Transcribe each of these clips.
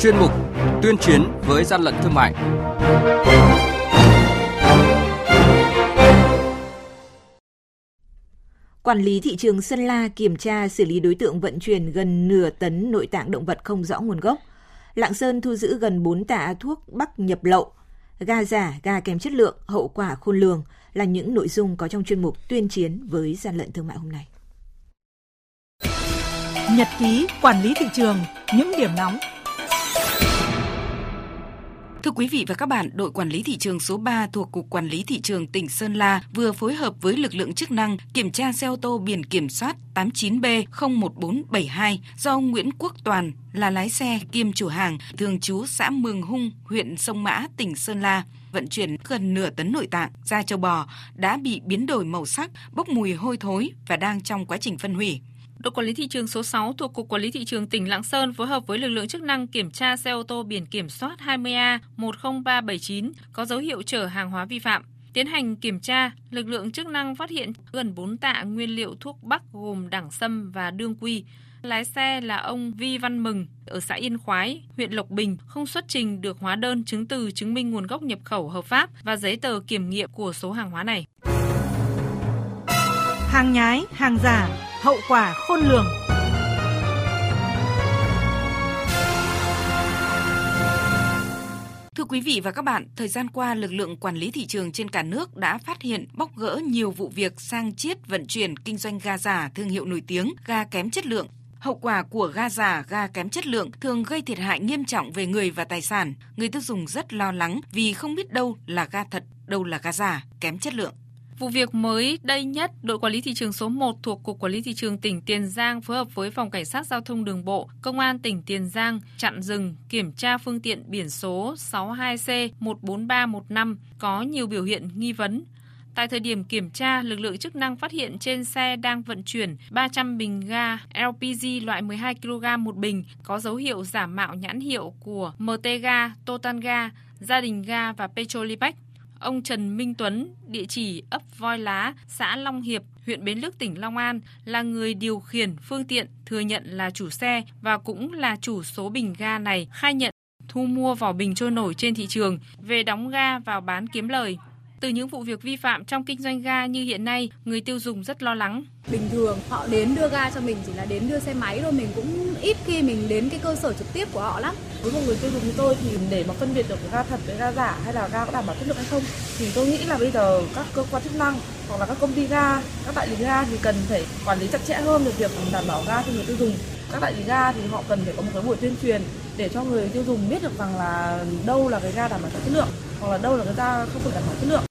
chuyên mục Tuyên chiến với gian lận thương mại. Quản lý thị trường Sơn La kiểm tra xử lý đối tượng vận chuyển gần nửa tấn nội tạng động vật không rõ nguồn gốc. Lạng Sơn thu giữ gần 4 tạ thuốc bắc nhập lậu, ga giả, ga kém chất lượng, hậu quả khôn lường là những nội dung có trong chuyên mục tuyên chiến với gian lận thương mại hôm nay. Nhật ký quản lý thị trường, những điểm nóng Thưa quý vị và các bạn, đội quản lý thị trường số 3 thuộc Cục Quản lý Thị trường tỉnh Sơn La vừa phối hợp với lực lượng chức năng kiểm tra xe ô tô biển kiểm soát 89B01472 do Nguyễn Quốc Toàn là lái xe kiêm chủ hàng thường trú xã Mường Hung, huyện Sông Mã, tỉnh Sơn La vận chuyển gần nửa tấn nội tạng da châu bò đã bị biến đổi màu sắc, bốc mùi hôi thối và đang trong quá trình phân hủy. Đội quản lý thị trường số 6 thuộc Cục Quản lý Thị trường tỉnh Lạng Sơn phối hợp với lực lượng chức năng kiểm tra xe ô tô biển kiểm soát 20A10379 có dấu hiệu chở hàng hóa vi phạm. Tiến hành kiểm tra, lực lượng chức năng phát hiện gần 4 tạ nguyên liệu thuốc bắc gồm đẳng sâm và đương quy. Lái xe là ông Vi Văn Mừng ở xã Yên Khoái, huyện Lộc Bình không xuất trình được hóa đơn chứng từ chứng minh nguồn gốc nhập khẩu hợp pháp và giấy tờ kiểm nghiệm của số hàng hóa này. Hàng nhái, hàng giả, hậu quả khôn lường. Thưa quý vị và các bạn, thời gian qua, lực lượng quản lý thị trường trên cả nước đã phát hiện bóc gỡ nhiều vụ việc sang chiết vận chuyển kinh doanh ga giả thương hiệu nổi tiếng, ga kém chất lượng. Hậu quả của ga giả, ga kém chất lượng thường gây thiệt hại nghiêm trọng về người và tài sản. Người tiêu dùng rất lo lắng vì không biết đâu là ga thật, đâu là ga giả, kém chất lượng. Vụ việc mới đây nhất, đội quản lý thị trường số 1 thuộc Cục Quản lý Thị trường tỉnh Tiền Giang phối hợp với Phòng Cảnh sát Giao thông Đường bộ, Công an tỉnh Tiền Giang chặn dừng, kiểm tra phương tiện biển số 62C14315 có nhiều biểu hiện nghi vấn. Tại thời điểm kiểm tra, lực lượng chức năng phát hiện trên xe đang vận chuyển 300 bình ga LPG loại 12 kg một bình có dấu hiệu giả mạo nhãn hiệu của MT Ga, Total Ga, Gia đình Ga và Petrolimax. Ông Trần Minh Tuấn, địa chỉ ấp Voi Lá, xã Long Hiệp, huyện Bến Lức, tỉnh Long An, là người điều khiển phương tiện, thừa nhận là chủ xe và cũng là chủ số bình ga này, khai nhận thu mua vỏ bình trôi nổi trên thị trường về đóng ga vào bán kiếm lời. Từ những vụ việc vi phạm trong kinh doanh ga như hiện nay, người tiêu dùng rất lo lắng. Bình thường họ đến đưa ga cho mình chỉ là đến đưa xe máy thôi, mình cũng ít khi mình đến cái cơ sở trực tiếp của họ lắm. Với một người tiêu dùng như tôi thì để mà phân biệt được ga thật với ga giả hay là ga có đảm bảo chất lượng hay không thì tôi nghĩ là bây giờ các cơ quan chức năng hoặc là các công ty ga, các đại lý ga thì cần phải quản lý chặt chẽ hơn về việc đảm bảo ga cho người tiêu dùng. Các đại lý ga thì họ cần phải có một cái buổi tuyên truyền để cho người tiêu dùng biết được rằng là đâu là cái ga đảm bảo chất lượng hoặc là đâu là cái ga không được đảm bảo chất lượng.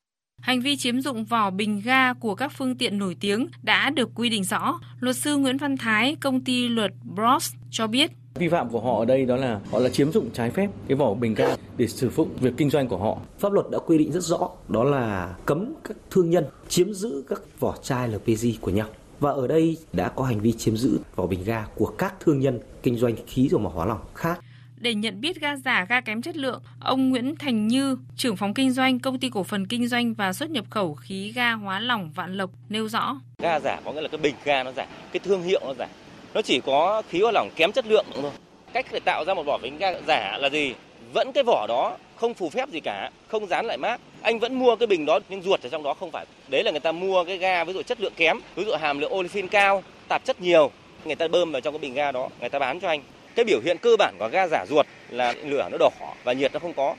Hành vi chiếm dụng vỏ bình ga của các phương tiện nổi tiếng đã được quy định rõ. Luật sư Nguyễn Văn Thái, công ty luật Bros cho biết. Vi phạm của họ ở đây đó là họ là chiếm dụng trái phép cái vỏ bình ga để sử dụng việc kinh doanh của họ. Pháp luật đã quy định rất rõ đó là cấm các thương nhân chiếm giữ các vỏ chai LPG của nhau. Và ở đây đã có hành vi chiếm giữ vỏ bình ga của các thương nhân kinh doanh khí dầu mỏ hóa lỏng khác để nhận biết ga giả, ga kém chất lượng, ông Nguyễn Thành Như, trưởng phòng kinh doanh công ty cổ phần kinh doanh và xuất nhập khẩu khí ga hóa lỏng Vạn Lộc nêu rõ. Ga giả có nghĩa là cái bình ga nó giả, cái thương hiệu nó giả. Nó chỉ có khí hóa lỏng kém chất lượng thôi. Cách để tạo ra một vỏ bình ga giả là gì? Vẫn cái vỏ đó không phù phép gì cả, không dán lại mát. Anh vẫn mua cái bình đó nhưng ruột ở trong đó không phải. Đấy là người ta mua cái ga ví dụ chất lượng kém, ví dụ hàm lượng olefin cao, tạp chất nhiều, người ta bơm vào trong cái bình ga đó, người ta bán cho anh cái biểu hiện cơ bản của ga giả ruột là lửa nó đỏ và nhiệt nó không có.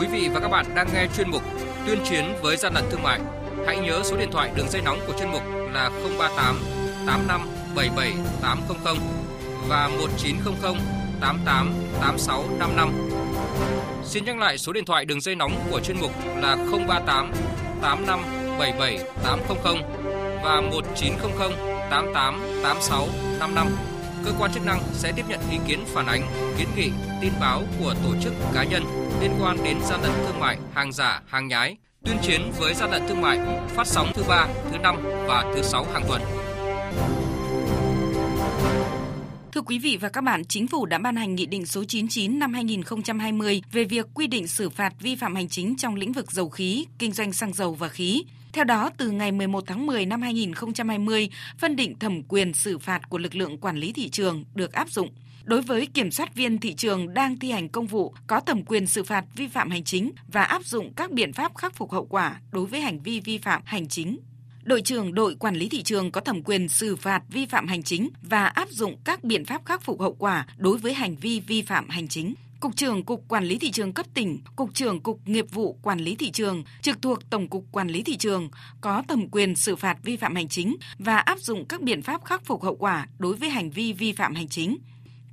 Quý vị và các bạn đang nghe chuyên mục Tuyên chiến với gian lận thương mại. Hãy nhớ số điện thoại đường dây nóng của chuyên mục là 038 85 77 800 và 1900 88 86 55. Xin nhắc lại số điện thoại đường dây nóng của chuyên mục là 038 85 77 800 và 1900 88 86 55 cơ quan chức năng sẽ tiếp nhận ý kiến phản ánh, kiến nghị, tin báo của tổ chức cá nhân liên quan đến gian lận thương mại, hàng giả, hàng nhái, tuyên chiến với gian lận thương mại, phát sóng thứ ba, thứ năm và thứ sáu hàng tuần. Thưa quý vị và các bạn, Chính phủ đã ban hành Nghị định số 99 năm 2020 về việc quy định xử phạt vi phạm hành chính trong lĩnh vực dầu khí, kinh doanh xăng dầu và khí. Theo đó, từ ngày 11 tháng 10 năm 2020, phân định thẩm quyền xử phạt của lực lượng quản lý thị trường được áp dụng. Đối với kiểm soát viên thị trường đang thi hành công vụ có thẩm quyền xử phạt vi phạm hành chính và áp dụng các biện pháp khắc phục hậu quả đối với hành vi vi phạm hành chính đội trưởng đội quản lý thị trường có thẩm quyền xử phạt vi phạm hành chính và áp dụng các biện pháp khắc phục hậu quả đối với hành vi vi phạm hành chính. Cục trưởng Cục Quản lý Thị trường cấp tỉnh, Cục trưởng Cục Nghiệp vụ Quản lý Thị trường, trực thuộc Tổng cục Quản lý Thị trường có thẩm quyền xử phạt vi phạm hành chính và áp dụng các biện pháp khắc phục hậu quả đối với hành vi vi phạm hành chính.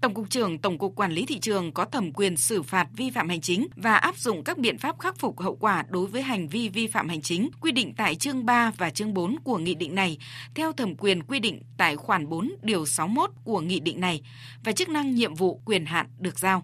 Tổng cục trưởng Tổng cục Quản lý thị trường có thẩm quyền xử phạt vi phạm hành chính và áp dụng các biện pháp khắc phục hậu quả đối với hành vi vi phạm hành chính quy định tại chương 3 và chương 4 của nghị định này theo thẩm quyền quy định tại khoản 4 điều 61 của nghị định này và chức năng nhiệm vụ quyền hạn được giao.